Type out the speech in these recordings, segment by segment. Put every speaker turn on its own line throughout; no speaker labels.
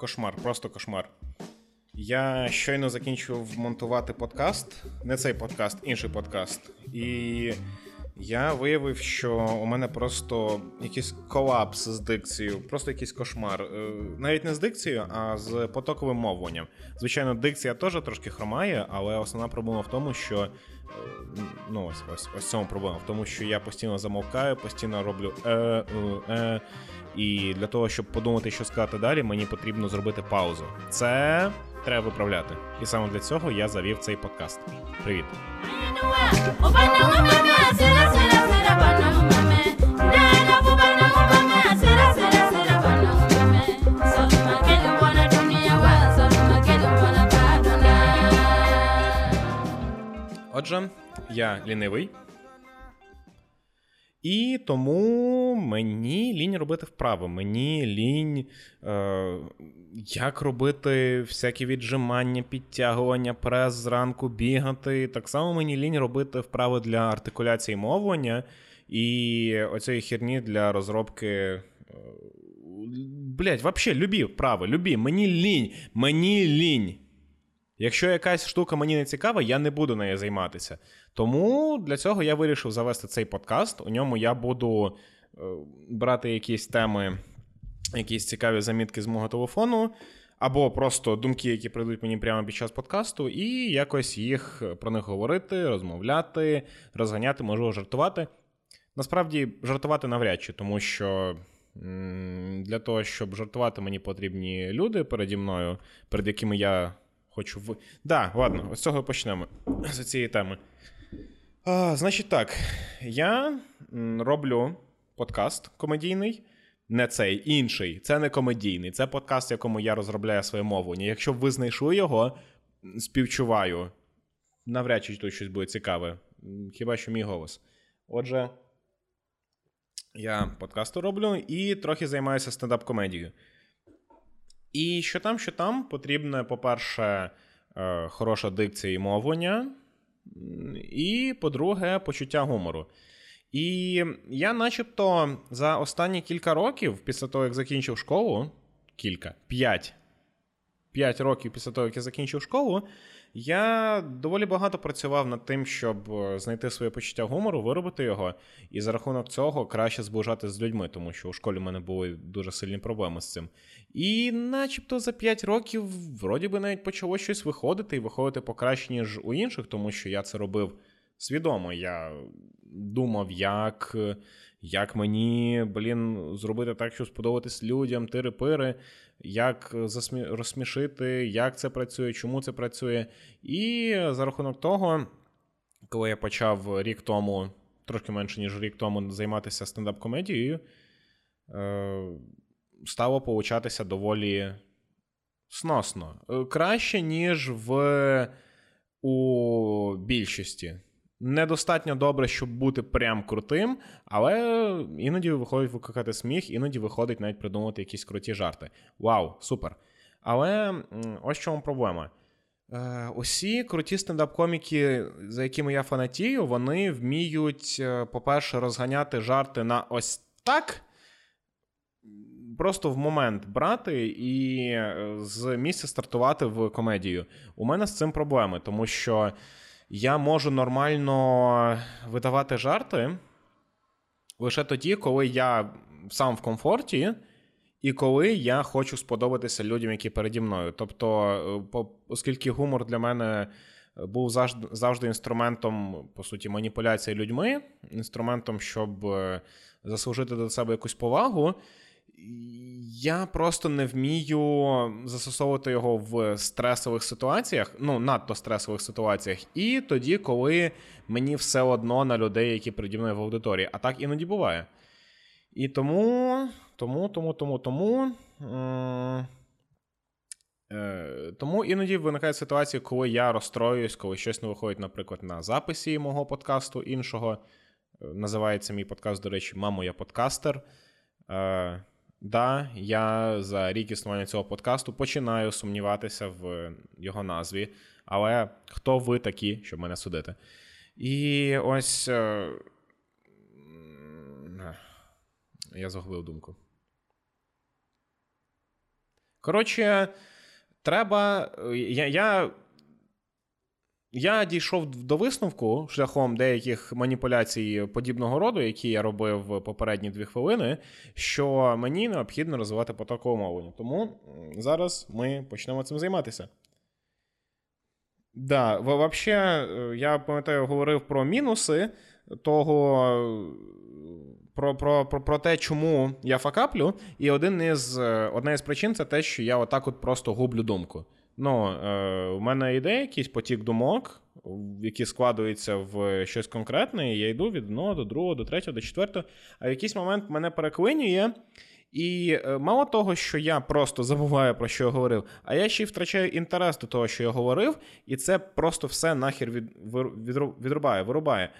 Кошмар, просто кошмар. Я щойно закінчив монтувати подкаст, не цей подкаст, інший подкаст. І я виявив, що у мене просто якийсь колапс з дикцією, просто якийсь кошмар. Е, навіть не з дикцією, а з потоковим мовленням. Звичайно, дикція теж трошки хромає, але основна проблема в тому, що е, ну ось ось ось цьому проблема в тому, що я постійно замовкаю, постійно роблю е, е, е. І для того, щоб подумати, що сказати далі, мені потрібно зробити паузу. Це треба виправляти. І саме для цього я завів цей подкаст. Привіт. Отже, я лінивий. І тому мені лінь робити вправи. Мені лінь, е, як робити всякі віджимання, підтягування, прес зранку бігати. Так само мені лінь робити вправи для артикуляції мовлення і оцієї херні для розробки. Е, блять, взагалі, любі вправи, любі. Мені лінь, мені лінь. Якщо якась штука мені не цікава, я не буду нею займатися. Тому для цього я вирішив завести цей подкаст. У ньому я буду е, брати якісь теми, якісь цікаві замітки з мого телефону, або просто думки, які прийдуть мені прямо під час подкасту, і якось їх про них говорити, розмовляти, розганяти, можливо, жартувати. Насправді, жартувати навряд чи, тому що. Для того, щоб жартувати, мені потрібні люди переді мною, перед якими я хочу в. Да, ладно, з цього почнемо. З цієї теми. А, Значить так, я роблю подкаст комедійний. Не цей інший, це не комедійний, це подкаст, в якому я розробляю своє мовлення. Якщо б ви знайшли його, співчуваю. Навряд чи тут щось буде цікаве. Хіба що мій голос. Отже, я подкасти роблю і трохи займаюся стендап-комедією. І що там, що там, потрібна, по-перше, е, хороша дикція і мовлення, і, по-друге, почуття гумору. І я, начебто, за останні кілька років, після того, як закінчив школу, кілька, п'ять. П'ять років після того, як я закінчив школу, я доволі багато працював над тим, щоб е, знайти своє почуття гумору, виробити його, і за рахунок цього краще зближати з людьми, тому що у школі в мене були дуже сильні проблеми з цим. І, начебто, за 5 років, вроді би, навіть почало щось виходити і виходити покраще, ніж у інших, тому що я це робив свідомо. Я думав, як як мені, блін, зробити так, щоб сподобатись людям, тири-пири, як засмі... розсмішити, як це працює, чому це працює. І за рахунок того, коли я почав рік тому, трошки менше, ніж рік тому, займатися стендап-комедією, е, стало получатися доволі сносно. Е, краще, ніж в у більшості недостатньо добре, щоб бути прям крутим, але іноді виходить викликати сміх, іноді виходить навіть придумати якісь круті жарти. Вау, супер! Але ось в чому проблема. Е, усі круті стендап-коміки, за якими я фанатію, вони вміють, е, по-перше, розганяти жарти на ось так. Просто в момент брати і е, з місця стартувати в комедію. У мене з цим проблеми, тому що я можу нормально видавати жарти лише тоді, коли я сам в комфорті, і коли я хочу сподобатися людям, які переді мною. Тобто, е, оскільки гумор для мене був завжди, завжди інструментом, по суті, маніпуляції людьми, інструментом, щоб е, заслужити до себе якусь повагу. Я просто не вмію застосовувати його в стресових ситуаціях, ну надто стресових ситуаціях, і тоді, коли мені все одно на людей, які переді мною в аудиторії. А так іноді буває. І тому, тому, тому, тому, тому. Е, тому іноді виникають ситуації, коли я розстроююсь, коли щось не виходить, наприклад, на записі мого подкасту іншого. Е, називається мій подкаст, до речі, Мамо, я подкастер. Да, я за рік існування цього подкасту починаю сумніватися в його назві. Але хто ви такі, щоб мене судити? І ось е... я загубив думку. Коротше, треба. Я я, я дійшов до висновку шляхом деяких маніпуляцій подібного роду, які я робив попередні дві хвилини, що мені необхідно розвивати потокове мовлення. Тому зараз ми почнемо цим займатися. Да, взагалі, я пам'ятаю, говорив про мінуси того. Про про, про, про те, чому я факаплю, і один із, одна із причин це те, що я отак от просто гублю думку. Ну, е, У мене йде якийсь потік думок, які складуються в щось конкретне, і я йду від одного до другого, до третього, до четвертого, а в якийсь момент мене переклинює. І е, мало того, що я просто забуваю про що я говорив, а я ще й втрачаю інтерес до того, що я говорив, і це просто все нахер від, від, відрубає, вирубає.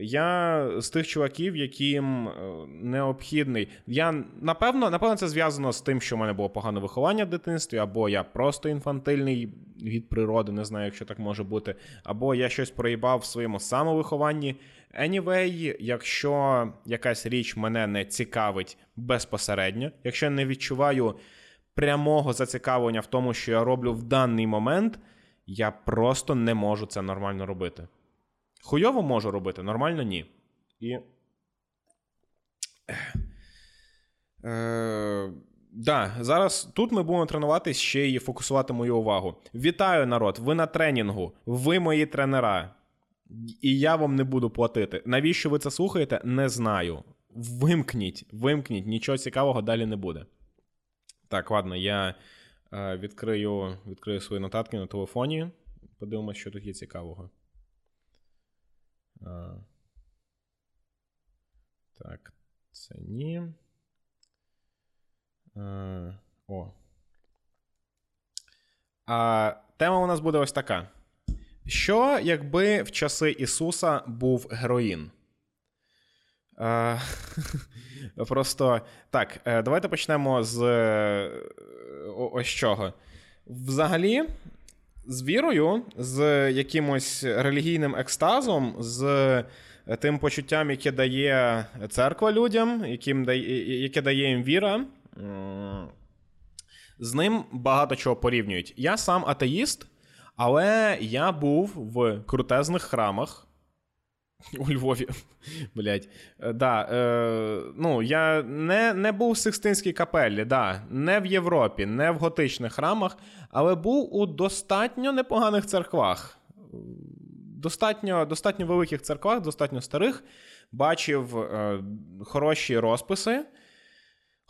Я з тих чуваків, яким е, необхідний. Я напевно, напевно, це зв'язано з тим, що в мене було погане виховання в дитинстві, або я просто інфантильний від природи, не знаю, якщо так може бути, або я щось проїбав в своєму самовихованні. Anyway, якщо якась річ мене не цікавить безпосередньо, якщо я не відчуваю прямого зацікавлення в тому, що я роблю в даний момент, я просто не можу це нормально робити. Хуйово можу робити, нормально ні. І. Е, да, Зараз тут ми будемо тренуватися ще і фокусувати мою увагу. Вітаю, народ! Ви на тренінгу, ви мої тренера. І я вам не буду платити. Навіщо ви це слухаєте? Не знаю. Вимкніть, вимкніть, нічого цікавого далі не буде. Так, ладно, я е, відкрию відкрию свої нотатки на телефоні. Подивимось, що тут є цікавого. А, Так, це ні. А, О. А Тема у нас буде ось така. Що, якби в часи Ісуса був героїн? Просто так, е, давайте почнемо з ось чого. Взагалі, з вірою, з якимось релігійним екстазом, з е, тим почуттям, яке дає церква людям, яким дає, яке дає їм віра. З ним багато чого порівнюють. Я сам атеїст, але я був в крутезних храмах. У Львові. Блять. Е, да, е, ну, Я не не був в Сикстинській капелі, да, не в Європі, не в готичних храмах, але був у достатньо непоганих церквах. Достатньо достатньо великих церквах, достатньо старих. Бачив е, хороші розписи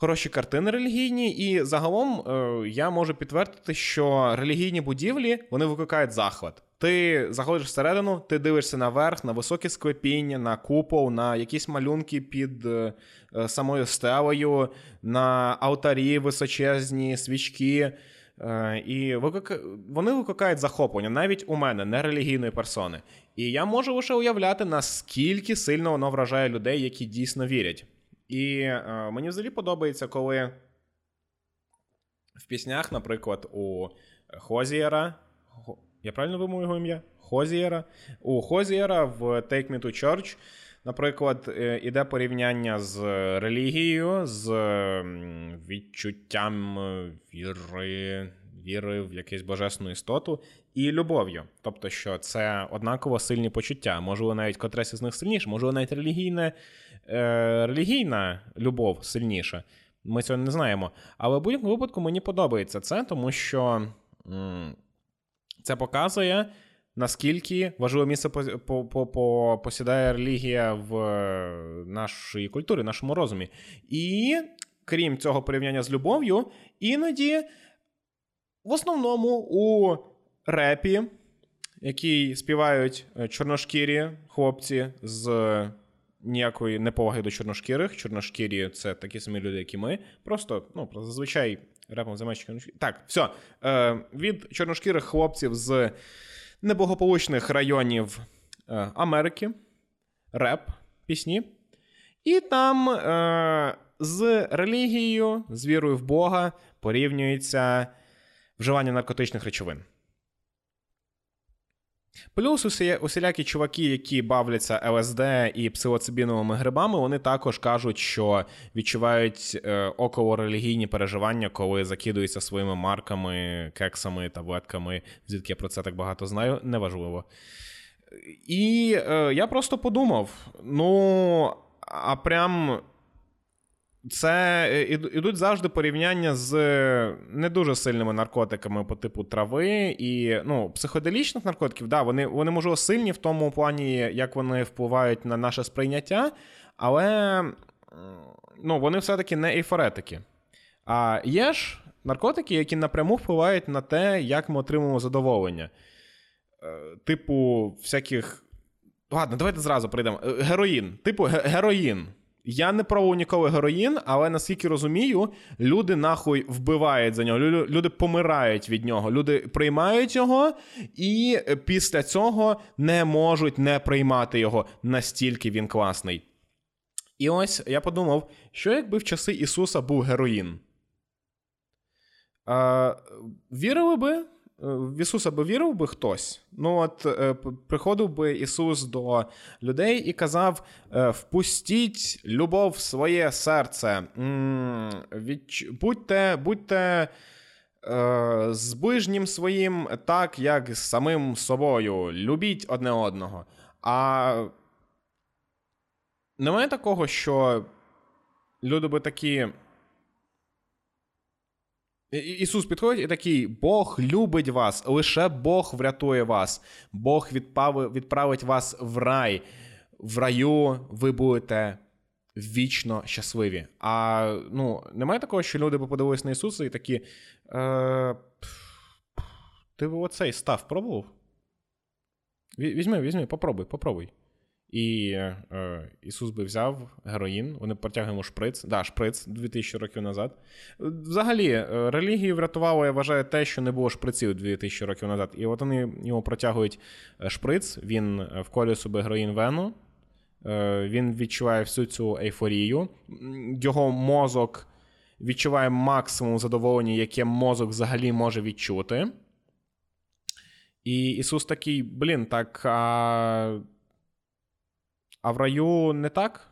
хороші картини релігійні, і загалом е, я можу підтвердити, що релігійні будівлі вони викликають захват. Ти заходиш всередину, ти дивишся наверх, на високі склепіння, на купол, на якісь малюнки під е, е самою стелею, на алтарі височезні свічки. Е, і виклик... вони викликають захоплення навіть у мене, не релігійної персони. І я можу лише уявляти, наскільки сильно воно вражає людей, які дійсно вірять. І е, мені взагалі подобається, коли в піснях, наприклад, у Хозієра. Я правильно вимовив його ім'я? Хозієра. У Хозієра в Take Me to Church, наприклад, е, іде порівняння з релігією, з відчуттям віри, віри в якусь божесну істоту і любов'ю. Тобто, що це однаково сильні почуття. Можливо, навіть котресь із них сильніше, можливо, навіть релігійне е, релігійна любов сильніша. Ми цього не знаємо. Але в будь-якому випадку мені подобається це, тому що м- це показує. Наскільки важливе місце по, по, по, посідає релігія в нашій культурі, нашому розумі. І крім цього порівняння з любов'ю, іноді в основному у репі, який співають е, чорношкірі хлопці з ніякої неповаги до чорношкірих. Чорношкірі це такі самі люди, як і ми. Просто ну, зазвичай репом займаються чорношкірі. Так, все. Е, Від чорношкірих хлопців з неблагополучних районів е, Америки, реп, пісні. І там е, з релігією, з вірою в Бога порівнюється вживання наркотичних речовин. Плюс усі, усілякі чуваки, які бавляться ЛСД і псилоцибіновими грибами, вони також кажуть, що відчувають е, околорелігійні переживання, коли закидуються своїми марками, кексами, таблетками. Звідки я про це так багато знаю, неважливо. І е, я просто подумав: ну, а прям це е, ідуть завжди порівняння з не дуже сильними наркотиками по типу трави і ну, психоделічних наркотиків, да, вони вони можливо сильні в тому плані, як вони впливають на наше сприйняття, але ну, вони все-таки не ейфоретики. А є ж наркотики, які напряму впливають на те, як ми отримуємо задоволення. Е, типу, всяких. Ладно, давайте зразу прийдемо. Е, героїн. Типу, героїн. Я не пробував ніколи героїн, але наскільки розумію, люди нахуй вбивають за нього. Люди помирають від нього. Люди приймають його, і після цього не можуть не приймати його настільки він класний. І ось я подумав, що якби в часи Ісуса був героїн? А, Вірили би? В Ісуса би вірив би хтось. Ну от е, приходив би Ісус до людей і казав: е, впустіть любов в своє серце, будьте, будьте е, з ближнім своїм, так, як з самим собою. Любіть одне одного. А немає такого, що люди би такі. Ісус підходить і такий: Бог любить вас, лише Бог врятує вас, Бог відправить вас в рай. В раю ви будете вічно щасливі. А ну, немає такого, що люди подивились на Ісуса і такі. Е, Ти оцей став пробував? Візьми, візьми, попробуй, попробуй. І е, Ісус би взяв героїн, вони протягуємо шприц, да, шприц 2000 років назад. Взагалі, е, релігію врятувало, я вважаю, те, що не було шприців 2000 років назад. І от вони йому протягують е, шприц, він е, вколює собі героїн вену, е, він відчуває всю цю ейфорію, його мозок відчуває максимум задоволення, яке мозок взагалі може відчути. І Ісус такий, блін, так. А... А в раю не так?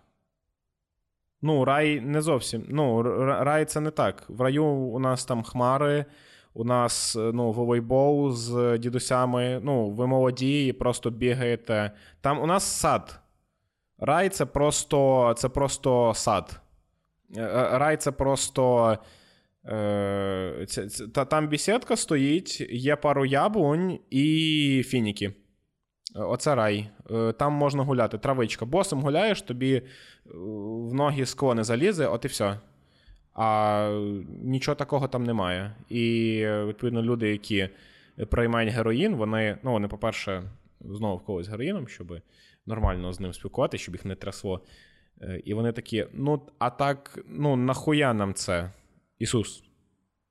Ну, рай не зовсім. Ну, рай це не так. В раю у нас там хмари, у нас ну, волейбол з дідусями. Ну, ви молоді і просто бігаєте. Там у нас сад. Рай це просто це просто сад. Е, е, рай це просто. Е, це, це, Там бісідка стоїть, є пару яблунь і фініки. Оце рай. Е, там можна гуляти. Травичка. Босом гуляєш, тобі е, в ноги скло не залізе, от і все. А нічого такого там немає. І, відповідно, люди, які приймають героїн, вони, ну, вони, по-перше, знову в когось героїном, щоб нормально з ним спілкуватися, щоб їх не трясло. Е, і вони такі: ну, а так, ну, нахуя нам це? Ісус.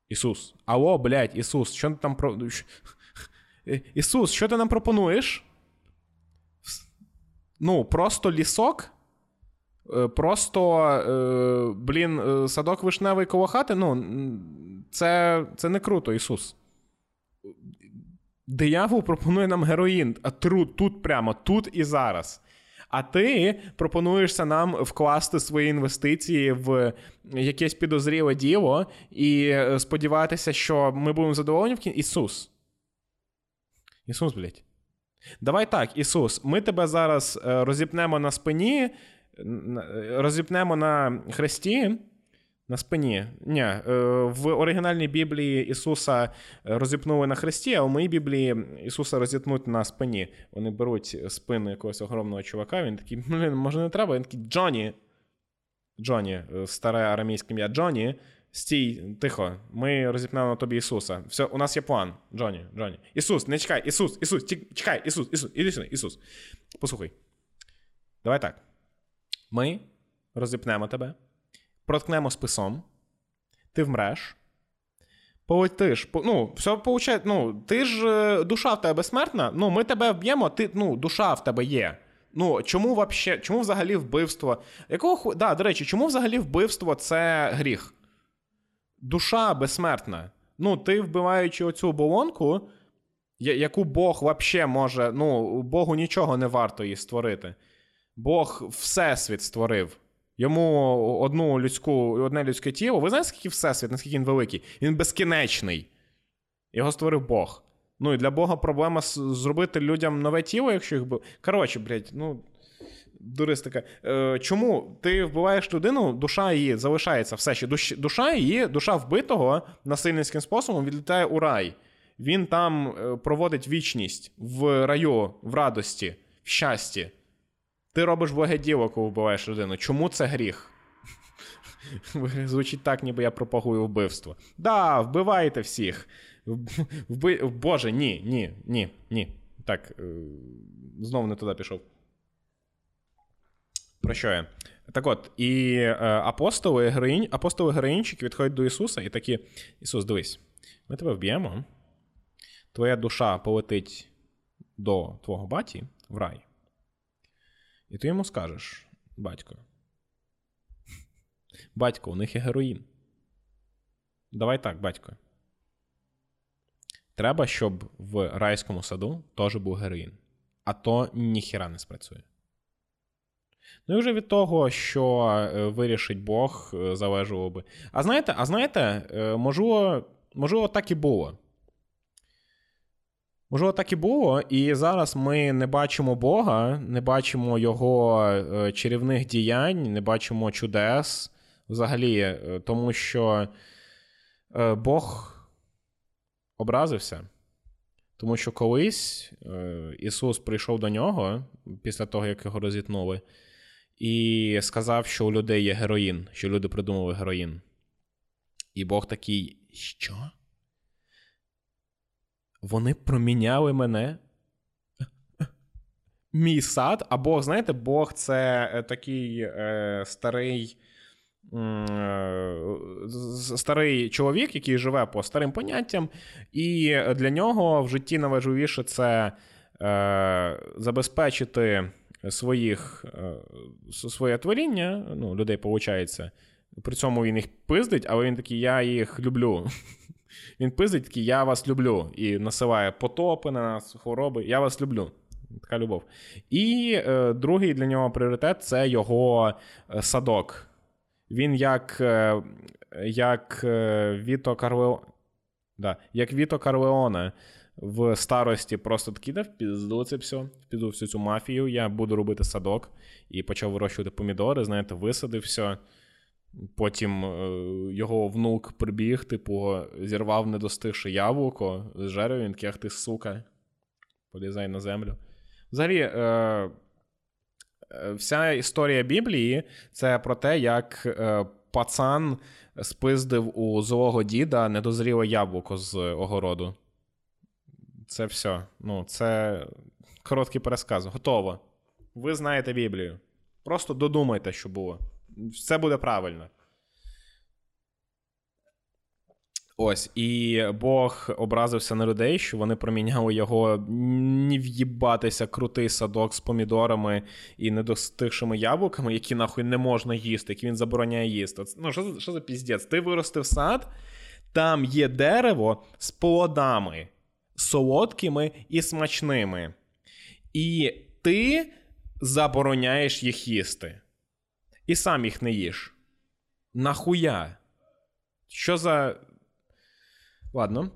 Ісус. Алло, блядь, Ісус, що ти там про. Ісус, що ти нам пропонуєш? Ну, просто лісок. Е, просто, е, блін, е, садок вишневий коло хати, ну, це це не круто, Ісус. Диявол пропонує нам героїн, а тут, тут прямо, тут і зараз. А ти пропонуєшся нам вкласти свої інвестиції в якесь підозріле діло і сподіватися, що ми будемо задоволені в кінці. Ісус. Ісус, блядь. Давай так, Ісус, ми тебе зараз е, розіпнемо на спині, розіпнемо на хресті. На спині. Ні, е, в оригінальній Біблії Ісуса розіпнули на хресті, а в моїй Біблії Ісуса розіпнуть на спині. Вони беруть спину якогось огромного чувака. Він такий, блін, може не треба? Він такий Джоні. Джоні, е, старе арамійське ім'я Джоні. Стій, тихо, ми розіпнемо тобі Ісуса. Все, у нас є план. Джоні, Джоні. Ісус, не чекай, Ісус, Ісус, чекай, Ісус, Ісус, іди сюди, Ісус. Послухай. Давай так. Ми розіпнемо тебе, проткнемо списом, ти вмреш. Полетиш. Ну, все получає, ну, ти ж е, душа в тебе безсмертна, ну, ми тебе вб'ємо, ти, ну, душа в тебе є. Ну, чому вообще, чому взагалі вбивство? Якого Да, До речі, чому взагалі вбивство це гріх? Душа безсмертна. Ну, ти, вбиваючи оцю оболонку, Яку Бог взагалі може. Ну, Богу нічого не варто її створити. Бог Всесвіт створив. Йому одну людську, одне людське тіло. Ви знаєте, скільки Всесвіт, наскільки він великий? Він безкінечний. Його створив Бог. Ну і для Бога проблема зробити людям нове тіло, якщо їх. Коротше, блядь, ну. Дуристика. Е, Чому ти вбиваєш людину, душа її залишається все ще. Душ, душа її, душа вбитого насильницьким способом відлітає у рай. Він там е, проводить вічність в раю, в радості, в щасті. Ти робиш благе діло, коли вбиваєш людину. Чому це гріх? Звучить так, ніби я пропагую вбивство. Да, вбивайте всіх. Вби... Боже, ні, ні, ні, ні. Так, е, знову не туди пішов. Про що я? Так от, і е, апостоли героїнь, апостоли героїнчики відходять до Ісуса і такі: Ісус, дивись, ми тебе вб'ємо, твоя душа полетить до твого баті в рай. І ти йому скажеш, батько. Батько, у них є героїн. Давай так, батько. Треба, щоб в райському саду теж був героїн. А то ніхіра не спрацює. Ну і вже від того, що е, вирішить Бог, е, залежало би. А знаєте, а знаєте, е, можливо, можливо, так і було. Можливо, так і було, і зараз ми не бачимо Бога, не бачимо його чарівних діянь, не бачимо чудес взагалі, тому що Бог образився. Тому що колись Ісус прийшов до нього після того, як його розітнули і сказав, що у людей є героїн, що люди придумали героїн. І Бог такий, що? Вони проміняли мене? Мій сад? А Бог, знаєте, Бог це е, такий е, старий. Е, старий чоловік, який живе по старим поняттям, і для нього в житті найважливіше це е, забезпечити своїх, е, своє творіння, ну, людей виходить. При цьому він їх пиздить, але він такий, я їх люблю. Він пиздить такий, я вас люблю. І насилає потопи на нас, хвороби. Я вас люблю. Така любов. І е, другий для нього пріоритет це його е, садок. Він як е, як Віто Карлеоне. Да, як Віто Карлеоне в старості просто такий, да, впізду це все, впізду всю цю мафію, я буду робити садок і почав вирощувати помідори, знаєте, висадив все. Потім е, його внук прибіг, типу, зірвав недостигше яблуко, зжерив він кех ти, сука, полізай на землю. Взагалі, е, е, вся історія Біблії це про те, як е, пацан спиздив у злого діда недозріле яблуко з огороду. Це все. Ну, це короткий пересказ. Готово. Ви знаєте Біблію. Просто додумайте, що було. Все буде правильно. Ось, і Бог образився на людей, що вони проміняли його ні в'їбатися крутий садок з помідорами і недостигшими яблуками, які нахуй не можна їсти, які він забороняє їсти. Ну, що що за піздець? Ти виростив сад, там є дерево з плодами солодкими і смачними. І ти забороняєш їх їсти. І сам їх не їш. Нахуя? Що за. Ладно.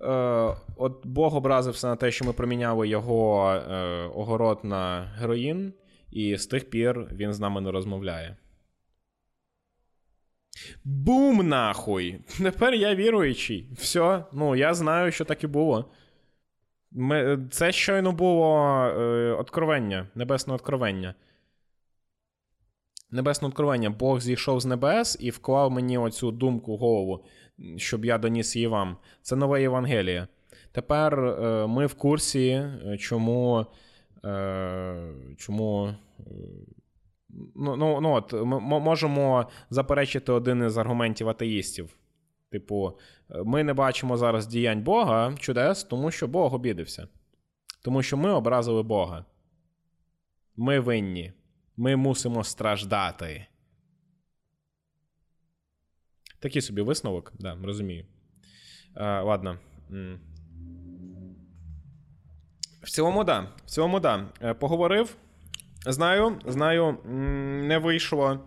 Е, От Бог образився на те, що ми проміняли його е, огород на героїн, і з тих пір він з нами не розмовляє. Бум, нахуй! Тепер я віруючий. Все, ну я знаю, що так і було. Ми, Це щойно було е, откровення, небесне откровення. Небесне откровення. Бог зійшов з небес і вклав мені оцю думку в голову, щоб я доніс її вам. Це нове Євангеліє. Тепер е, ми в курсі, е, чому. Е, чому. Е, ну, ну, ну от, Ми можемо заперечити один із аргументів атеїстів. Типу, ми не бачимо зараз діянь Бога чудес, тому що Бог обідився. Тому що ми образили Бога. Ми винні. Ми мусимо страждати. Такий собі висновок, да, розумію. А, Ладно. В цілому, да. В цілому, да. Е, Поговорив. Знаю, знаю, не вийшло.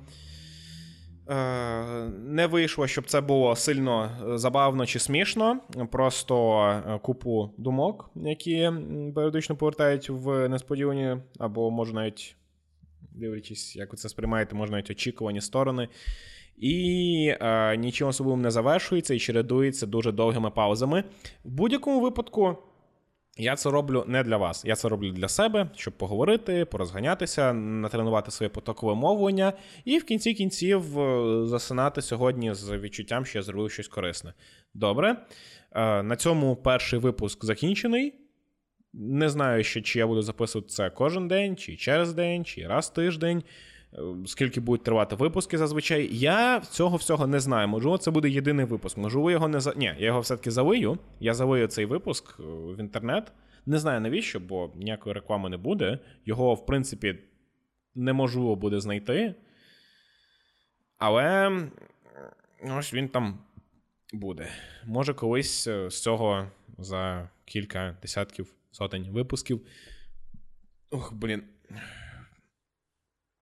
Е, Не вийшло, щоб це було сильно е, забавно чи смішно. Просто е, купу думок, які періодично повертають в несподівані, або може навіть, дивлячись, як ви це сприймаєте, може навіть очікувані сторони. І е, нічим особливим не завершується і чередується дуже довгими паузами. В будь-якому випадку. Я це роблю не для вас. Я це роблю для себе, щоб поговорити, порозганятися, натренувати своє потокове мовлення, і в кінці кінців е, засинати сьогодні з відчуттям, що я зробив щось корисне. Добре. Е, На цьому перший випуск закінчений. Не знаю ще, чи я буду записувати це кожен день, чи через день, чи раз в тиждень. Е, Скільки будуть тривати випуски зазвичай. Я цього всього не знаю. Можливо, це буде єдиний випуск. Можливо, його не за. Ні, я його все-таки завию. Я завию цей випуск е, в інтернет. Не знаю навіщо, бо ніякої реклами не буде. Його, в принципі, неможливо буде знайти. Але ось він там буде. Може, колись е, з цього за кілька десятків сотень випусків. Ох, блін,